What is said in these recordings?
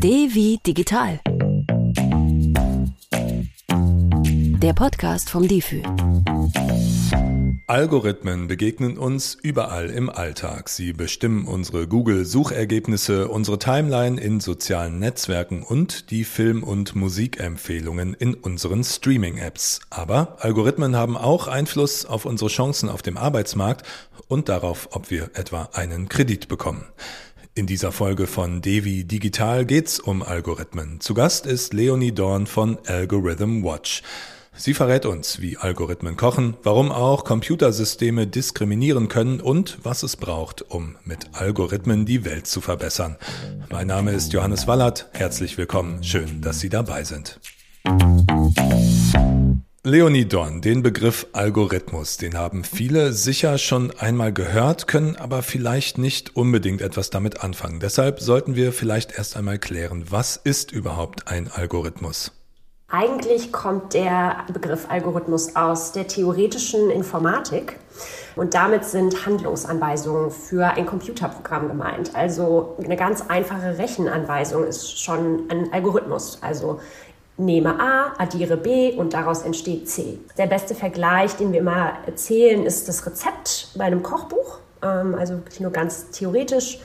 D digital. Der Podcast vom DIFÜ. Algorithmen begegnen uns überall im Alltag. Sie bestimmen unsere Google-Suchergebnisse, unsere Timeline in sozialen Netzwerken und die Film- und Musikempfehlungen in unseren Streaming-Apps. Aber Algorithmen haben auch Einfluss auf unsere Chancen auf dem Arbeitsmarkt und darauf, ob wir etwa einen Kredit bekommen. In dieser Folge von Devi Digital geht's um Algorithmen. Zu Gast ist Leonie Dorn von Algorithm Watch. Sie verrät uns, wie Algorithmen kochen, warum auch Computersysteme diskriminieren können und was es braucht, um mit Algorithmen die Welt zu verbessern. Mein Name ist Johannes Wallert. Herzlich willkommen. Schön, dass Sie dabei sind. Leonie Dorn, den Begriff Algorithmus, den haben viele sicher schon einmal gehört, können aber vielleicht nicht unbedingt etwas damit anfangen. Deshalb sollten wir vielleicht erst einmal klären, was ist überhaupt ein Algorithmus? Eigentlich kommt der Begriff Algorithmus aus der theoretischen Informatik und damit sind Handlungsanweisungen für ein Computerprogramm gemeint. Also eine ganz einfache Rechenanweisung ist schon ein Algorithmus. Also nehme A, addiere B und daraus entsteht C. Der beste Vergleich, den wir immer erzählen, ist das Rezept bei einem Kochbuch. Ähm, also wirklich nur ganz theoretisch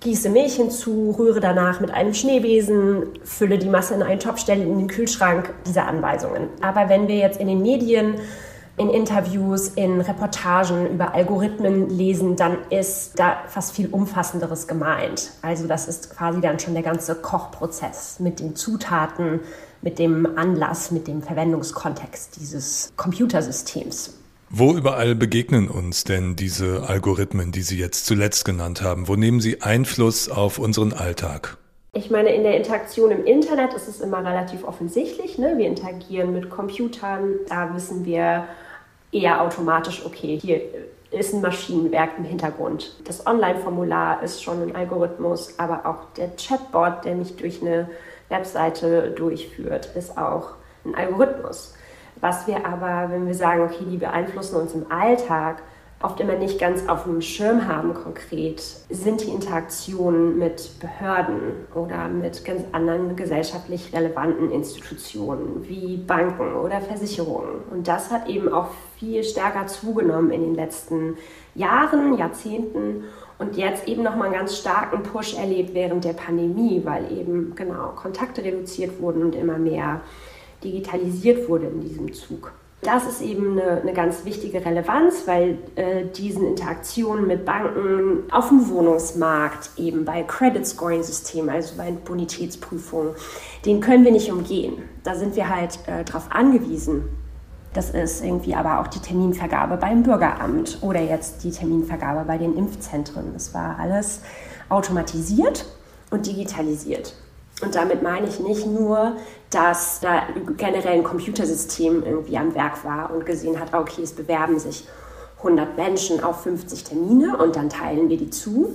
gieße Milch hinzu, rühre danach mit einem Schneebesen, fülle die Masse in einen Topf, stelle in den Kühlschrank, diese Anweisungen. Aber wenn wir jetzt in den Medien, in Interviews, in Reportagen über Algorithmen lesen, dann ist da fast viel Umfassenderes gemeint. Also das ist quasi dann schon der ganze Kochprozess mit den Zutaten, mit dem Anlass, mit dem Verwendungskontext dieses Computersystems. Wo überall begegnen uns denn diese Algorithmen, die Sie jetzt zuletzt genannt haben? Wo nehmen sie Einfluss auf unseren Alltag? Ich meine, in der Interaktion im Internet ist es immer relativ offensichtlich. Ne? Wir interagieren mit Computern. Da wissen wir eher automatisch, okay, hier ist ein Maschinenwerk im Hintergrund. Das Online-Formular ist schon ein Algorithmus, aber auch der Chatbot, der mich durch eine Webseite durchführt, ist auch ein Algorithmus. Was wir aber, wenn wir sagen, okay, die beeinflussen uns im Alltag, oft immer nicht ganz auf dem Schirm haben konkret, sind die Interaktionen mit Behörden oder mit ganz anderen gesellschaftlich relevanten Institutionen wie Banken oder Versicherungen. Und das hat eben auch viel stärker zugenommen in den letzten Jahren, Jahrzehnten und jetzt eben nochmal einen ganz starken Push erlebt während der Pandemie, weil eben genau Kontakte reduziert wurden und immer mehr digitalisiert wurde in diesem Zug. Das ist eben eine, eine ganz wichtige Relevanz, weil äh, diesen Interaktionen mit Banken auf dem Wohnungsmarkt, eben bei Credit Scoring Systemen, also bei Bonitätsprüfungen, den können wir nicht umgehen. Da sind wir halt äh, darauf angewiesen. Das ist irgendwie aber auch die Terminvergabe beim Bürgeramt oder jetzt die Terminvergabe bei den Impfzentren. Das war alles automatisiert und digitalisiert. Und damit meine ich nicht nur, dass da generell ein Computersystem irgendwie am Werk war und gesehen hat, okay, es bewerben sich 100 Menschen auf 50 Termine und dann teilen wir die zu,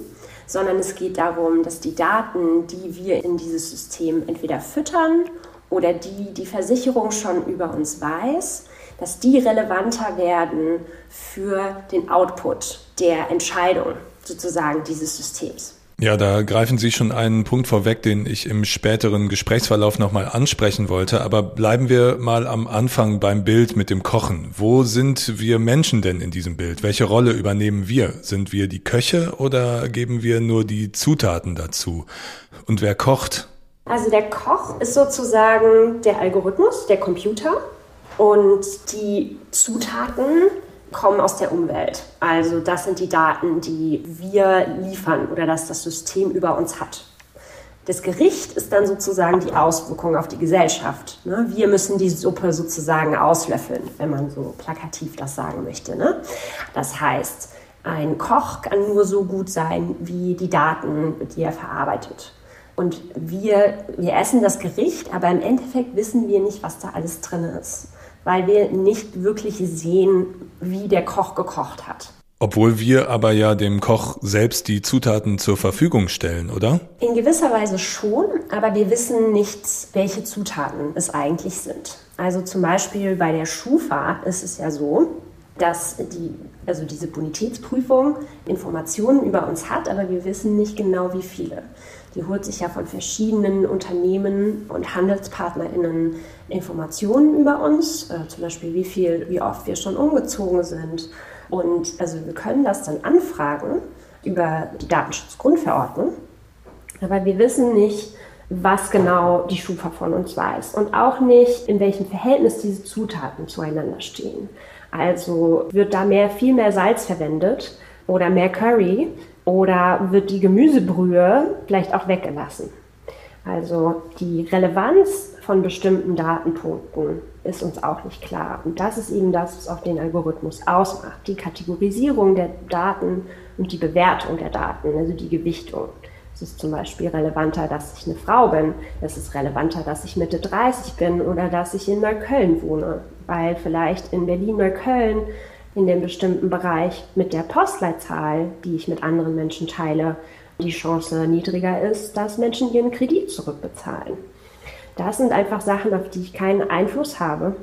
sondern es geht darum, dass die Daten, die wir in dieses System entweder füttern oder die die Versicherung schon über uns weiß, dass die relevanter werden für den Output der Entscheidung sozusagen dieses Systems. Ja, da greifen Sie schon einen Punkt vorweg, den ich im späteren Gesprächsverlauf nochmal ansprechen wollte. Aber bleiben wir mal am Anfang beim Bild mit dem Kochen. Wo sind wir Menschen denn in diesem Bild? Welche Rolle übernehmen wir? Sind wir die Köche oder geben wir nur die Zutaten dazu? Und wer kocht? Also der Koch ist sozusagen der Algorithmus, der Computer. Und die Zutaten kommen aus der Umwelt. Also das sind die Daten, die wir liefern oder dass das System über uns hat. Das Gericht ist dann sozusagen die Auswirkung auf die Gesellschaft. Ne? Wir müssen die Suppe sozusagen auslöffeln, wenn man so plakativ das sagen möchte. Ne? Das heißt, ein Koch kann nur so gut sein wie die Daten, die er verarbeitet. Und wir, wir essen das Gericht, aber im Endeffekt wissen wir nicht, was da alles drin ist weil wir nicht wirklich sehen, wie der Koch gekocht hat. Obwohl wir aber ja dem Koch selbst die Zutaten zur Verfügung stellen, oder? In gewisser Weise schon, aber wir wissen nicht, welche Zutaten es eigentlich sind. Also zum Beispiel bei der Schufa ist es ja so, dass die, also diese Bonitätsprüfung Informationen über uns hat, aber wir wissen nicht genau, wie viele. Die holt sich ja von verschiedenen Unternehmen und HandelspartnerInnen Informationen über uns, äh, zum Beispiel wie viel, wie oft wir schon umgezogen sind. Und also wir können das dann anfragen über die Datenschutzgrundverordnung, aber wir wissen nicht, was genau die Schufa von uns weiß und auch nicht, in welchem Verhältnis diese Zutaten zueinander stehen. Also wird da mehr, viel mehr Salz verwendet oder mehr Curry oder wird die Gemüsebrühe vielleicht auch weggelassen. Also die Relevanz von bestimmten Datenpunkten ist uns auch nicht klar. Und das ist eben das, was auch den Algorithmus ausmacht. Die Kategorisierung der Daten und die Bewertung der Daten, also die Gewichtung. Es ist zum Beispiel relevanter, dass ich eine Frau bin. Es ist relevanter, dass ich Mitte 30 bin oder dass ich in Neukölln wohne. Weil vielleicht in Berlin-Neukölln in dem bestimmten Bereich mit der Postleitzahl, die ich mit anderen Menschen teile, die Chance niedriger ist, dass Menschen ihren Kredit zurückbezahlen. Das sind einfach Sachen, auf die ich keinen Einfluss habe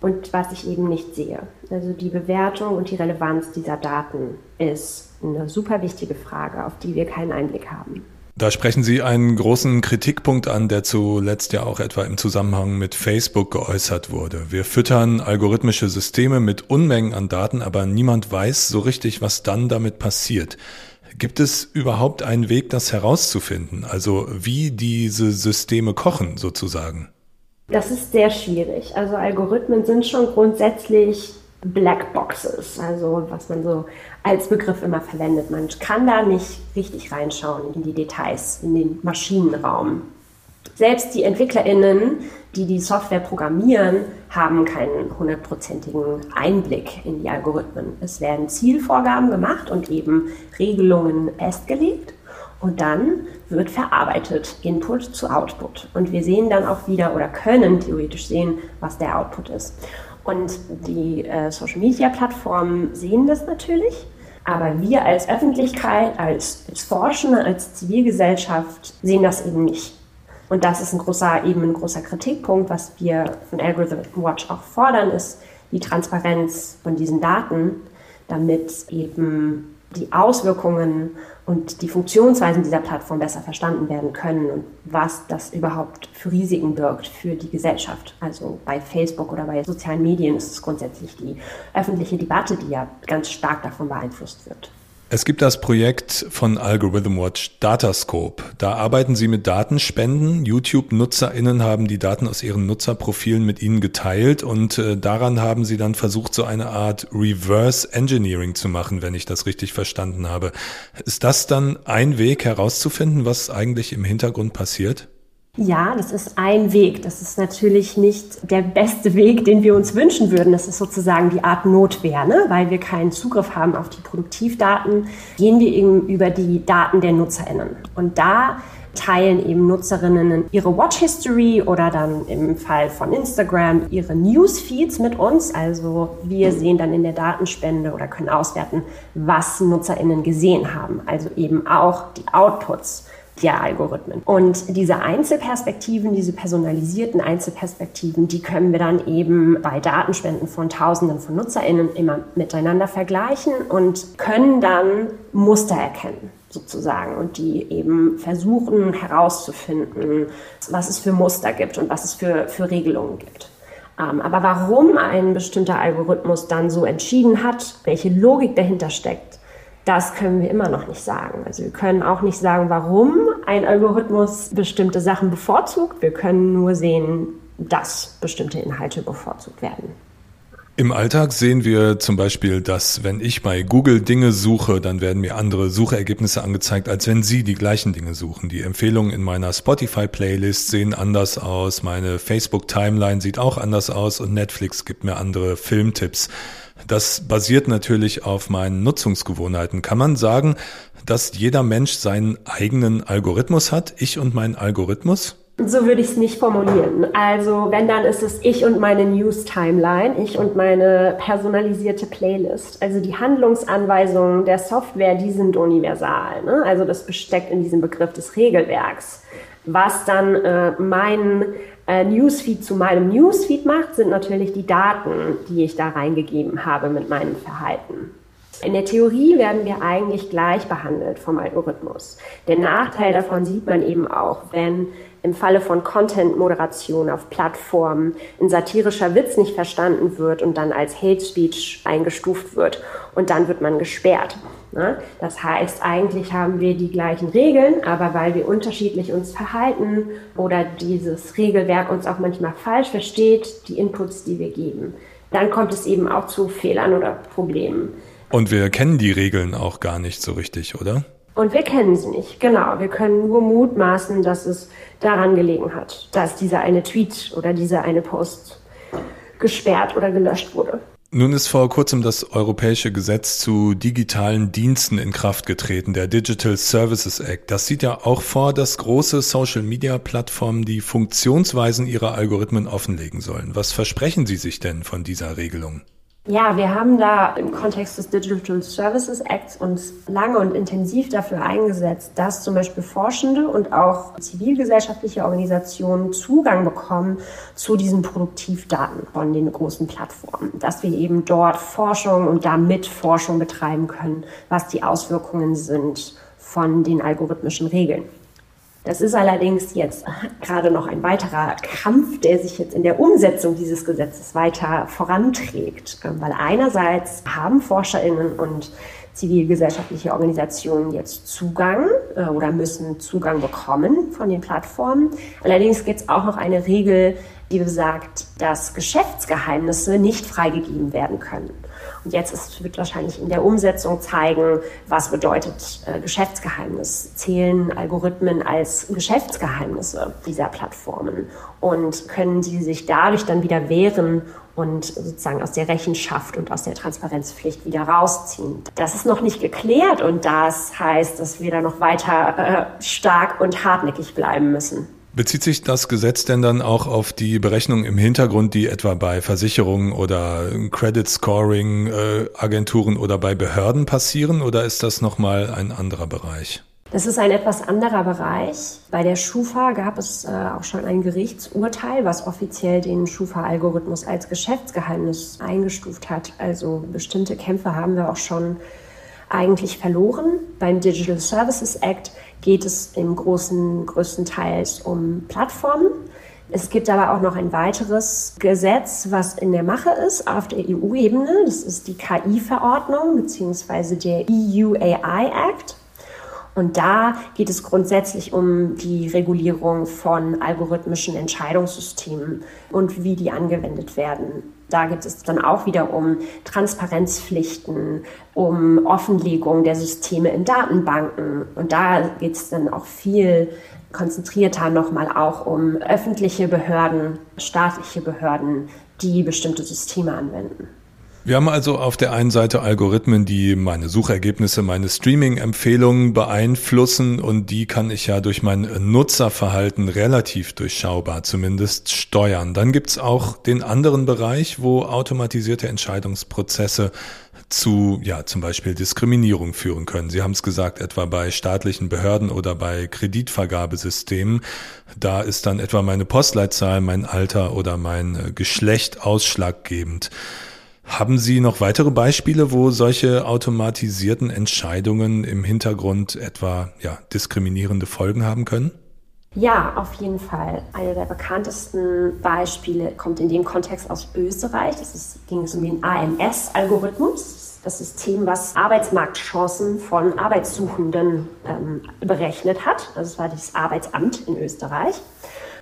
und was ich eben nicht sehe. Also die Bewertung und die Relevanz dieser Daten ist eine super wichtige Frage, auf die wir keinen Einblick haben. Da sprechen Sie einen großen Kritikpunkt an, der zuletzt ja auch etwa im Zusammenhang mit Facebook geäußert wurde. Wir füttern algorithmische Systeme mit Unmengen an Daten, aber niemand weiß so richtig, was dann damit passiert. Gibt es überhaupt einen Weg, das herauszufinden? Also wie diese Systeme kochen sozusagen? Das ist sehr schwierig. Also Algorithmen sind schon grundsätzlich Black Boxes, also was man so als Begriff immer verwendet. Man kann da nicht richtig reinschauen in die Details, in den Maschinenraum. Selbst die EntwicklerInnen, die die Software programmieren, haben keinen hundertprozentigen Einblick in die Algorithmen. Es werden Zielvorgaben gemacht und eben Regelungen festgelegt. Und dann wird verarbeitet, Input zu Output. Und wir sehen dann auch wieder oder können theoretisch sehen, was der Output ist. Und die äh, Social-Media-Plattformen sehen das natürlich. Aber wir als Öffentlichkeit, als, als Forschende, als Zivilgesellschaft sehen das eben nicht. Und das ist ein großer, eben ein großer Kritikpunkt, was wir von Algorithm Watch auch fordern, ist die Transparenz von diesen Daten, damit eben die Auswirkungen und die Funktionsweisen dieser Plattform besser verstanden werden können und was das überhaupt für Risiken birgt für die Gesellschaft. Also bei Facebook oder bei sozialen Medien ist es grundsätzlich die öffentliche Debatte, die ja ganz stark davon beeinflusst wird. Es gibt das Projekt von Algorithm Watch Datascope. Da arbeiten sie mit Datenspenden. YouTube-NutzerInnen haben die Daten aus ihren Nutzerprofilen mit ihnen geteilt und äh, daran haben sie dann versucht, so eine Art Reverse Engineering zu machen, wenn ich das richtig verstanden habe. Ist das dann ein Weg herauszufinden, was eigentlich im Hintergrund passiert? Ja, das ist ein Weg. Das ist natürlich nicht der beste Weg, den wir uns wünschen würden. Das ist sozusagen die Art Notwehr, ne? weil wir keinen Zugriff haben auf die Produktivdaten, gehen wir eben über die Daten der NutzerInnen. Und da teilen eben Nutzerinnen ihre Watch History oder dann im Fall von Instagram ihre Newsfeeds mit uns. Also wir sehen dann in der Datenspende oder können auswerten, was NutzerInnen gesehen haben. Also eben auch die Outputs der Algorithmen. Und diese Einzelperspektiven, diese personalisierten Einzelperspektiven, die können wir dann eben bei Datenspenden von Tausenden von NutzerInnen immer miteinander vergleichen und können dann Muster erkennen sozusagen und die eben versuchen herauszufinden, was es für Muster gibt und was es für, für Regelungen gibt. Ähm, aber warum ein bestimmter Algorithmus dann so entschieden hat, welche Logik dahinter steckt, das können wir immer noch nicht sagen. Also wir können auch nicht sagen, warum ein Algorithmus bestimmte Sachen bevorzugt. Wir können nur sehen, dass bestimmte Inhalte bevorzugt werden. Im Alltag sehen wir zum Beispiel, dass wenn ich bei Google Dinge suche, dann werden mir andere Suchergebnisse angezeigt, als wenn Sie die gleichen Dinge suchen. Die Empfehlungen in meiner Spotify-Playlist sehen anders aus, meine Facebook-Timeline sieht auch anders aus und Netflix gibt mir andere Filmtipps. Das basiert natürlich auf meinen Nutzungsgewohnheiten. Kann man sagen, dass jeder Mensch seinen eigenen Algorithmus hat? Ich und mein Algorithmus? So würde ich es nicht formulieren. Also wenn, dann ist es ich und meine News-Timeline, ich und meine personalisierte Playlist. Also die Handlungsanweisungen der Software, die sind universal. Ne? Also das besteckt in diesem Begriff des Regelwerks. Was dann äh, mein äh, Newsfeed zu meinem Newsfeed macht, sind natürlich die Daten, die ich da reingegeben habe mit meinem Verhalten. In der Theorie werden wir eigentlich gleich behandelt vom Algorithmus. Den Nachteil davon sieht man eben auch, wenn im Falle von Content-Moderation auf Plattformen ein satirischer Witz nicht verstanden wird und dann als Hate Speech eingestuft wird und dann wird man gesperrt. Ne? Das heißt, eigentlich haben wir die gleichen Regeln, aber weil wir unterschiedlich uns verhalten oder dieses Regelwerk uns auch manchmal falsch versteht, die Inputs, die wir geben, dann kommt es eben auch zu Fehlern oder Problemen. Und wir kennen die Regeln auch gar nicht so richtig, oder? Und wir kennen sie nicht, genau. Wir können nur mutmaßen, dass es daran gelegen hat, dass dieser eine Tweet oder dieser eine Post gesperrt oder gelöscht wurde. Nun ist vor kurzem das europäische Gesetz zu digitalen Diensten in Kraft getreten, der Digital Services Act. Das sieht ja auch vor, dass große Social-Media-Plattformen die Funktionsweisen ihrer Algorithmen offenlegen sollen. Was versprechen Sie sich denn von dieser Regelung? Ja, wir haben da im Kontext des Digital Services Acts uns lange und intensiv dafür eingesetzt, dass zum Beispiel Forschende und auch zivilgesellschaftliche Organisationen Zugang bekommen zu diesen Produktivdaten von den großen Plattformen, dass wir eben dort Forschung und damit Forschung betreiben können, was die Auswirkungen sind von den algorithmischen Regeln. Das ist allerdings jetzt gerade noch ein weiterer Kampf, der sich jetzt in der Umsetzung dieses Gesetzes weiter voranträgt. Weil einerseits haben Forscherinnen und zivilgesellschaftliche Organisationen jetzt Zugang äh, oder müssen Zugang bekommen von den Plattformen. Allerdings gibt es auch noch eine Regel, die besagt, dass Geschäftsgeheimnisse nicht freigegeben werden können. Und jetzt ist, wird wahrscheinlich in der Umsetzung zeigen, was bedeutet äh, Geschäftsgeheimnis. Zählen Algorithmen als Geschäftsgeheimnisse dieser Plattformen und können sie sich dadurch dann wieder wehren und sozusagen aus der Rechenschaft und aus der Transparenzpflicht wieder rausziehen. Das ist noch nicht geklärt und das heißt, dass wir da noch weiter äh, stark und hartnäckig bleiben müssen. Bezieht sich das Gesetz denn dann auch auf die Berechnung im Hintergrund, die etwa bei Versicherungen oder Credit Scoring äh, Agenturen oder bei Behörden passieren oder ist das nochmal ein anderer Bereich? Das ist ein etwas anderer Bereich. Bei der Schufa gab es äh, auch schon ein Gerichtsurteil, was offiziell den Schufa-Algorithmus als Geschäftsgeheimnis eingestuft hat. Also bestimmte Kämpfe haben wir auch schon eigentlich verloren. Beim Digital Services Act geht es im großen, größtenteils um Plattformen. Es gibt aber auch noch ein weiteres Gesetz, was in der Mache ist auf der EU-Ebene. Das ist die KI-Verordnung bzw. der EU AI Act. Und da geht es grundsätzlich um die Regulierung von algorithmischen Entscheidungssystemen und wie die angewendet werden. Da geht es dann auch wieder um Transparenzpflichten, um Offenlegung der Systeme in Datenbanken. Und da geht es dann auch viel konzentrierter nochmal auch um öffentliche Behörden, staatliche Behörden, die bestimmte Systeme anwenden. Wir haben also auf der einen Seite Algorithmen, die meine Suchergebnisse, meine Streaming-Empfehlungen beeinflussen und die kann ich ja durch mein Nutzerverhalten relativ durchschaubar zumindest steuern. Dann gibt's auch den anderen Bereich, wo automatisierte Entscheidungsprozesse zu, ja, zum Beispiel Diskriminierung führen können. Sie haben es gesagt, etwa bei staatlichen Behörden oder bei Kreditvergabesystemen. Da ist dann etwa meine Postleitzahl, mein Alter oder mein Geschlecht ausschlaggebend. Haben Sie noch weitere Beispiele, wo solche automatisierten Entscheidungen im Hintergrund etwa ja, diskriminierende Folgen haben können? Ja, auf jeden Fall. Eine der bekanntesten Beispiele kommt in dem Kontext aus Österreich. Das ist, ging es um den AMS-Algorithmus, das System, was Arbeitsmarktchancen von Arbeitssuchenden ähm, berechnet hat. Es war das Arbeitsamt in Österreich.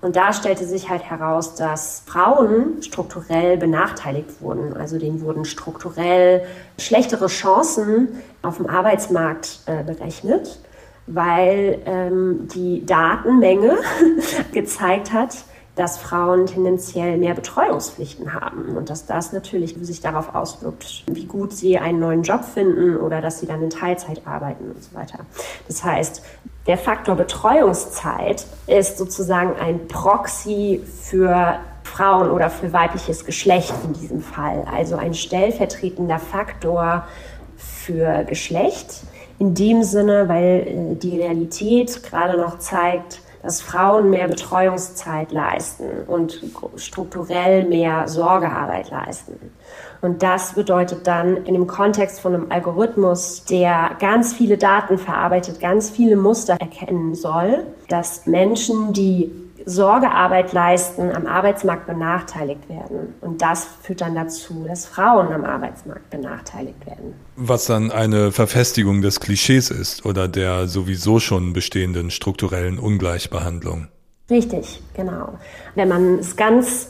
Und da stellte sich halt heraus, dass Frauen strukturell benachteiligt wurden. Also denen wurden strukturell schlechtere Chancen auf dem Arbeitsmarkt äh, berechnet, weil ähm, die Datenmenge gezeigt hat, dass Frauen tendenziell mehr Betreuungspflichten haben und dass das natürlich sich darauf auswirkt, wie gut sie einen neuen Job finden oder dass sie dann in Teilzeit arbeiten und so weiter. Das heißt, der Faktor Betreuungszeit ist sozusagen ein Proxy für Frauen oder für weibliches Geschlecht in diesem Fall. Also ein stellvertretender Faktor für Geschlecht. In dem Sinne, weil äh, die Realität gerade noch zeigt, dass Frauen mehr Betreuungszeit leisten und strukturell mehr Sorgearbeit leisten. Und das bedeutet dann in dem Kontext von einem Algorithmus, der ganz viele Daten verarbeitet, ganz viele Muster erkennen soll, dass Menschen, die Sorgearbeit leisten, am Arbeitsmarkt benachteiligt werden. Und das führt dann dazu, dass Frauen am Arbeitsmarkt benachteiligt werden. Was dann eine Verfestigung des Klischees ist oder der sowieso schon bestehenden strukturellen Ungleichbehandlung. Richtig, genau. Wenn man es ganz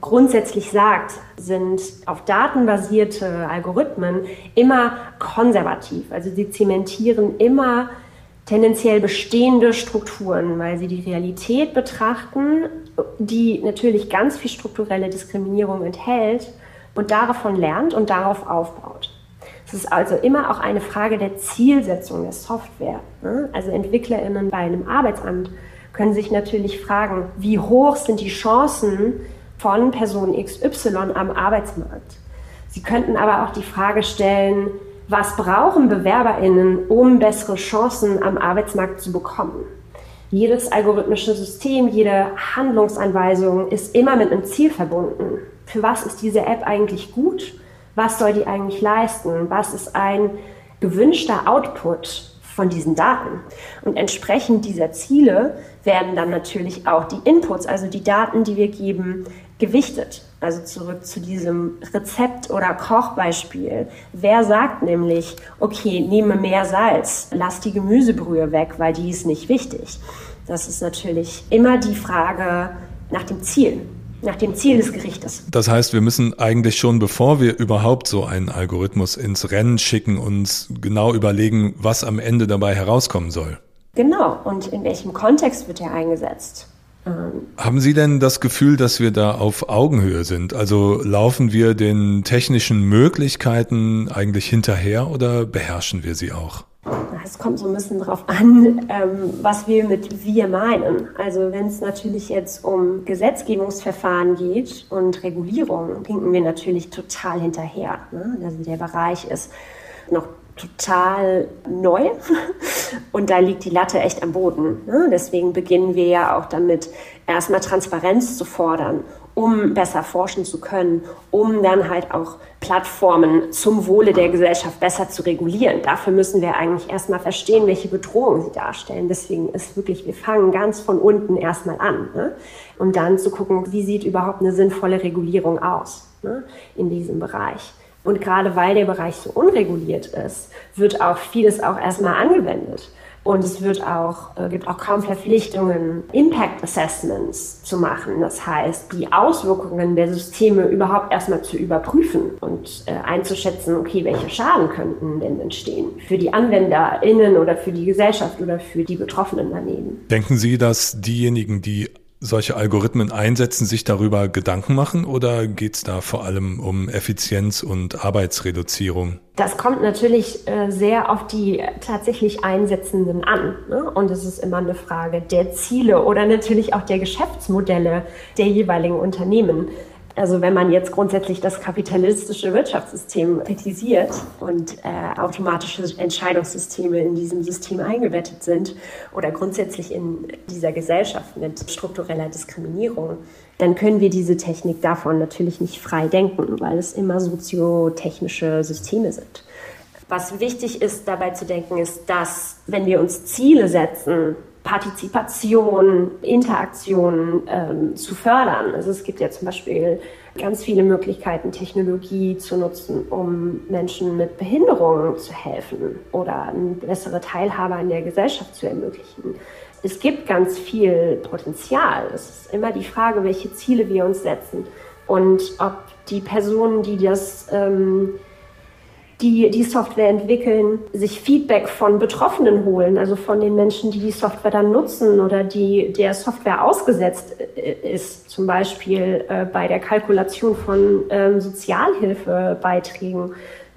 grundsätzlich sagt, sind auf Daten basierte Algorithmen immer konservativ. Also sie zementieren immer tendenziell bestehende Strukturen, weil sie die Realität betrachten, die natürlich ganz viel strukturelle Diskriminierung enthält und davon lernt und darauf aufbaut. Es ist also immer auch eine Frage der Zielsetzung der Software. Ne? Also EntwicklerInnen bei einem Arbeitsamt können sich natürlich fragen, wie hoch sind die Chancen von Person XY am Arbeitsmarkt? Sie könnten aber auch die Frage stellen, was brauchen BewerberInnen, um bessere Chancen am Arbeitsmarkt zu bekommen? Jedes algorithmische System, jede Handlungsanweisung ist immer mit einem Ziel verbunden. Für was ist diese App eigentlich gut? Was soll die eigentlich leisten? Was ist ein gewünschter Output von diesen Daten? Und entsprechend dieser Ziele werden dann natürlich auch die Inputs, also die Daten, die wir geben, gewichtet. Also zurück zu diesem Rezept- oder Kochbeispiel. Wer sagt nämlich, okay, nehme mehr Salz, lass die Gemüsebrühe weg, weil die ist nicht wichtig. Das ist natürlich immer die Frage nach dem Ziel nach dem Ziel des Gerichtes. Das heißt, wir müssen eigentlich schon, bevor wir überhaupt so einen Algorithmus ins Rennen schicken, uns genau überlegen, was am Ende dabei herauskommen soll. Genau, und in welchem Kontext wird er eingesetzt? Haben Sie denn das Gefühl, dass wir da auf Augenhöhe sind? Also laufen wir den technischen Möglichkeiten eigentlich hinterher oder beherrschen wir sie auch? Es kommt so ein bisschen darauf an, ähm, was wir mit wir meinen. Also wenn es natürlich jetzt um Gesetzgebungsverfahren geht und Regulierung, hinken wir natürlich total hinterher. Also der Bereich ist noch total neu und da liegt die Latte echt am Boden. Ne? Deswegen beginnen wir ja auch damit, erstmal Transparenz zu fordern, um besser forschen zu können, um dann halt auch Plattformen zum Wohle der Gesellschaft besser zu regulieren. Dafür müssen wir eigentlich erstmal verstehen, welche Bedrohungen sie darstellen. Deswegen ist wirklich, wir fangen ganz von unten erstmal an, ne? um dann zu gucken, wie sieht überhaupt eine sinnvolle Regulierung aus ne? in diesem Bereich. Und gerade weil der Bereich so unreguliert ist, wird auch vieles auch erstmal angewendet. Und es wird auch, äh, gibt auch kaum Verpflichtungen, Impact Assessments zu machen. Das heißt, die Auswirkungen der Systeme überhaupt erstmal zu überprüfen und äh, einzuschätzen, okay, welche Schaden könnten denn entstehen für die AnwenderInnen oder für die Gesellschaft oder für die betroffenen daneben. Denken Sie, dass diejenigen, die solche Algorithmen einsetzen, sich darüber Gedanken machen oder geht es da vor allem um Effizienz und Arbeitsreduzierung? Das kommt natürlich äh, sehr auf die tatsächlich Einsetzenden an. Ne? Und es ist immer eine Frage der Ziele oder natürlich auch der Geschäftsmodelle der jeweiligen Unternehmen. Also wenn man jetzt grundsätzlich das kapitalistische Wirtschaftssystem kritisiert und äh, automatische Entscheidungssysteme in diesem System eingebettet sind oder grundsätzlich in dieser Gesellschaft mit struktureller Diskriminierung, dann können wir diese Technik davon natürlich nicht frei denken, weil es immer soziotechnische Systeme sind. Was wichtig ist dabei zu denken, ist, dass wenn wir uns Ziele setzen, Partizipation, Interaktion ähm, zu fördern. Also es gibt ja zum Beispiel ganz viele Möglichkeiten, Technologie zu nutzen, um Menschen mit Behinderungen zu helfen oder eine bessere Teilhabe an der Gesellschaft zu ermöglichen. Es gibt ganz viel Potenzial. Es ist immer die Frage, welche Ziele wir uns setzen und ob die Personen, die das ähm, die die Software entwickeln, sich Feedback von Betroffenen holen, also von den Menschen, die die Software dann nutzen oder die der Software ausgesetzt äh, ist, zum Beispiel äh, bei der Kalkulation von ähm, Sozialhilfebeiträgen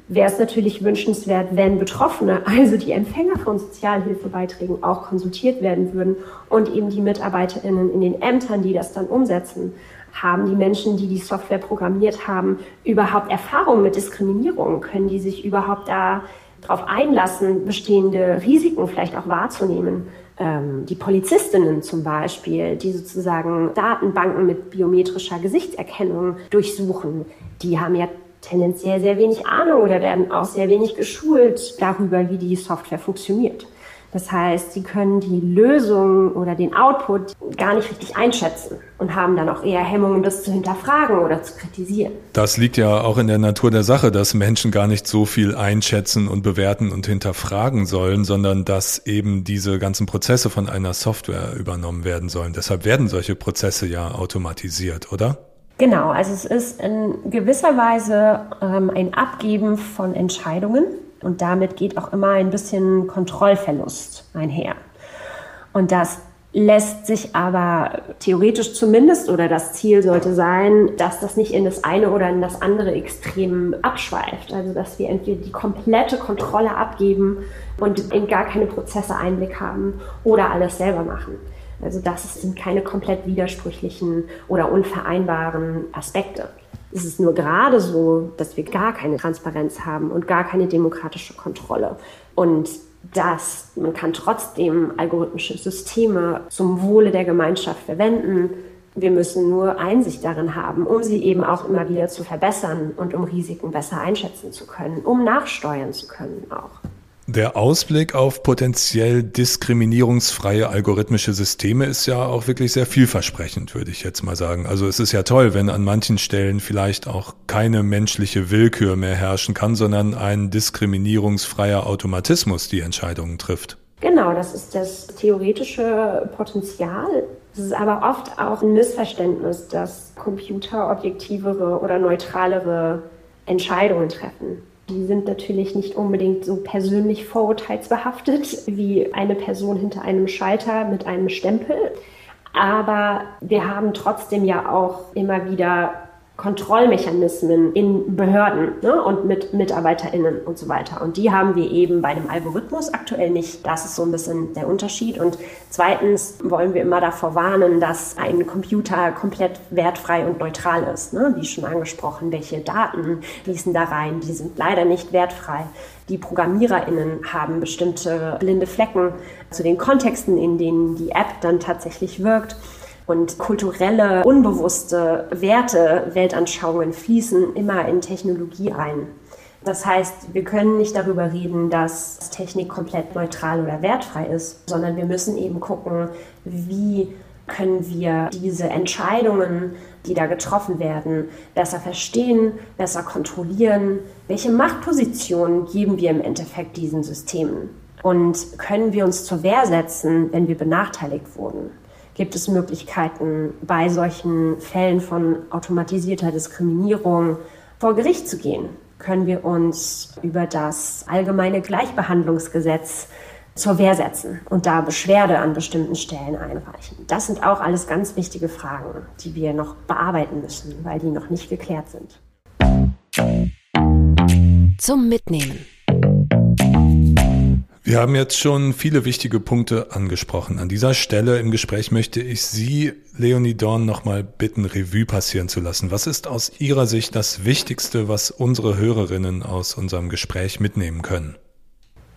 wäre es natürlich wünschenswert, wenn Betroffene, also die Empfänger von Sozialhilfebeiträgen, auch konsultiert werden würden und eben die MitarbeiterInnen in den Ämtern, die das dann umsetzen haben die Menschen, die die Software programmiert haben, überhaupt Erfahrung mit Diskriminierung? Können die sich überhaupt da darauf einlassen, bestehende Risiken vielleicht auch wahrzunehmen. Ähm, die Polizistinnen zum Beispiel, die sozusagen Datenbanken mit biometrischer Gesichtserkennung durchsuchen, die haben ja tendenziell sehr wenig Ahnung oder werden auch sehr wenig geschult darüber, wie die Software funktioniert. Das heißt, sie können die Lösung oder den Output gar nicht richtig einschätzen und haben dann auch eher Hemmungen, das zu hinterfragen oder zu kritisieren. Das liegt ja auch in der Natur der Sache, dass Menschen gar nicht so viel einschätzen und bewerten und hinterfragen sollen, sondern dass eben diese ganzen Prozesse von einer Software übernommen werden sollen. Deshalb werden solche Prozesse ja automatisiert, oder? Genau, also es ist in gewisser Weise ähm, ein Abgeben von Entscheidungen und damit geht auch immer ein bisschen Kontrollverlust einher. Und das lässt sich aber theoretisch zumindest oder das Ziel sollte sein, dass das nicht in das eine oder in das andere Extrem abschweift. Also dass wir entweder die komplette Kontrolle abgeben und in gar keine Prozesse Einblick haben oder alles selber machen. Also das sind keine komplett widersprüchlichen oder unvereinbaren Aspekte. Es ist nur gerade so, dass wir gar keine Transparenz haben und gar keine demokratische Kontrolle. Und dass man kann trotzdem algorithmische Systeme zum Wohle der Gemeinschaft verwenden. Wir müssen nur Einsicht darin haben, um sie eben auch immer wieder zu verbessern und um Risiken besser einschätzen zu können, um nachsteuern zu können auch. Der Ausblick auf potenziell diskriminierungsfreie algorithmische Systeme ist ja auch wirklich sehr vielversprechend, würde ich jetzt mal sagen. Also es ist ja toll, wenn an manchen Stellen vielleicht auch keine menschliche Willkür mehr herrschen kann, sondern ein diskriminierungsfreier Automatismus die Entscheidungen trifft. Genau, das ist das theoretische Potenzial. Es ist aber oft auch ein Missverständnis, dass Computer objektivere oder neutralere Entscheidungen treffen. Die sind natürlich nicht unbedingt so persönlich vorurteilsbehaftet wie eine Person hinter einem Schalter mit einem Stempel. Aber wir haben trotzdem ja auch immer wieder Kontrollmechanismen in Behörden ne, und mit MitarbeiterInnen und so weiter. Und die haben wir eben bei einem Algorithmus aktuell nicht. Das ist so ein bisschen der Unterschied. Und zweitens wollen wir immer davor warnen, dass ein Computer komplett wertfrei und neutral ist. Ne? Wie schon angesprochen, welche Daten fließen da rein? Die sind leider nicht wertfrei. Die ProgrammiererInnen haben bestimmte blinde Flecken zu den Kontexten, in denen die App dann tatsächlich wirkt und kulturelle, unbewusste Werte, Weltanschauungen fließen immer in Technologie ein. Das heißt, wir können nicht darüber reden, dass Technik komplett neutral oder wertfrei ist, sondern wir müssen eben gucken, wie können wir diese Entscheidungen, die da getroffen werden, besser verstehen, besser kontrollieren? Welche Machtpositionen geben wir im Endeffekt diesen Systemen? Und können wir uns zur Wehr setzen, wenn wir benachteiligt wurden? Gibt es Möglichkeiten, bei solchen Fällen von automatisierter Diskriminierung vor Gericht zu gehen? Können wir uns über das allgemeine Gleichbehandlungsgesetz zur Wehr setzen und da Beschwerde an bestimmten Stellen einreichen? Das sind auch alles ganz wichtige Fragen, die wir noch bearbeiten müssen, weil die noch nicht geklärt sind. Zum Mitnehmen. Wir haben jetzt schon viele wichtige Punkte angesprochen. An dieser Stelle im Gespräch möchte ich Sie, Leonie Dorn, nochmal bitten, Revue passieren zu lassen. Was ist aus Ihrer Sicht das Wichtigste, was unsere Hörerinnen aus unserem Gespräch mitnehmen können?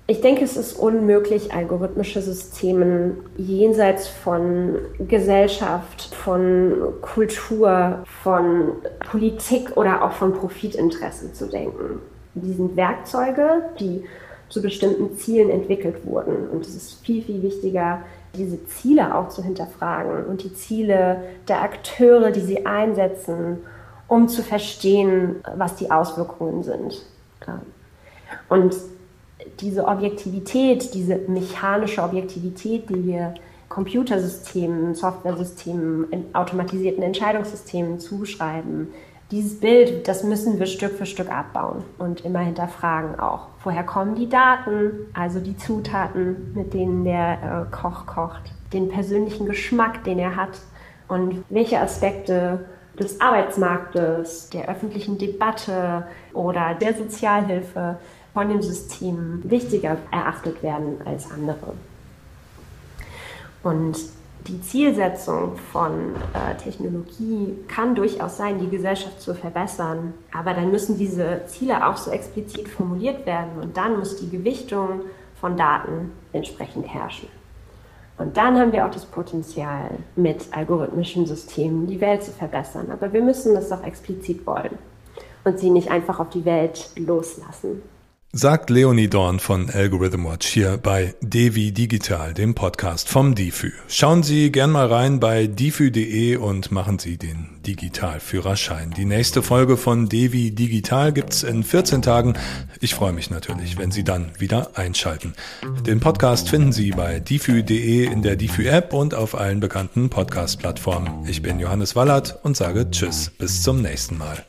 Ich denke, es ist unmöglich, algorithmische Systeme jenseits von Gesellschaft, von Kultur, von Politik oder auch von Profitinteressen zu denken. Die sind Werkzeuge, die zu bestimmten Zielen entwickelt wurden. Und es ist viel, viel wichtiger, diese Ziele auch zu hinterfragen und die Ziele der Akteure, die sie einsetzen, um zu verstehen, was die Auswirkungen sind. Und diese Objektivität, diese mechanische Objektivität, die wir Computersystemen, Softwaresystemen, automatisierten Entscheidungssystemen zuschreiben, dieses Bild, das müssen wir Stück für Stück abbauen und immer hinterfragen auch. Woher kommen die Daten, also die Zutaten, mit denen der äh, Koch kocht, den persönlichen Geschmack, den er hat und welche Aspekte des Arbeitsmarktes, der öffentlichen Debatte oder der Sozialhilfe von dem System wichtiger erachtet werden als andere. Und Die Zielsetzung von äh, Technologie kann durchaus sein, die Gesellschaft zu verbessern. Aber dann müssen diese Ziele auch so explizit formuliert werden und dann muss die Gewichtung von Daten entsprechend herrschen. Und dann haben wir auch das Potenzial, mit algorithmischen Systemen die Welt zu verbessern. Aber wir müssen das auch explizit wollen und sie nicht einfach auf die Welt loslassen. Sagt Leonie Dorn von Algorithm Watch hier bei Devi Digital, dem Podcast vom DIFÜ. Schauen Sie gern mal rein bei difü.de und machen Sie den Digitalführerschein. Die nächste Folge von Devi Digital gibt's in 14 Tagen. Ich freue mich natürlich, wenn Sie dann wieder einschalten. Den Podcast finden Sie bei difü.de in der DIFÜ App und auf allen bekannten Podcast-Plattformen. Ich bin Johannes Wallert und sage Tschüss, bis zum nächsten Mal.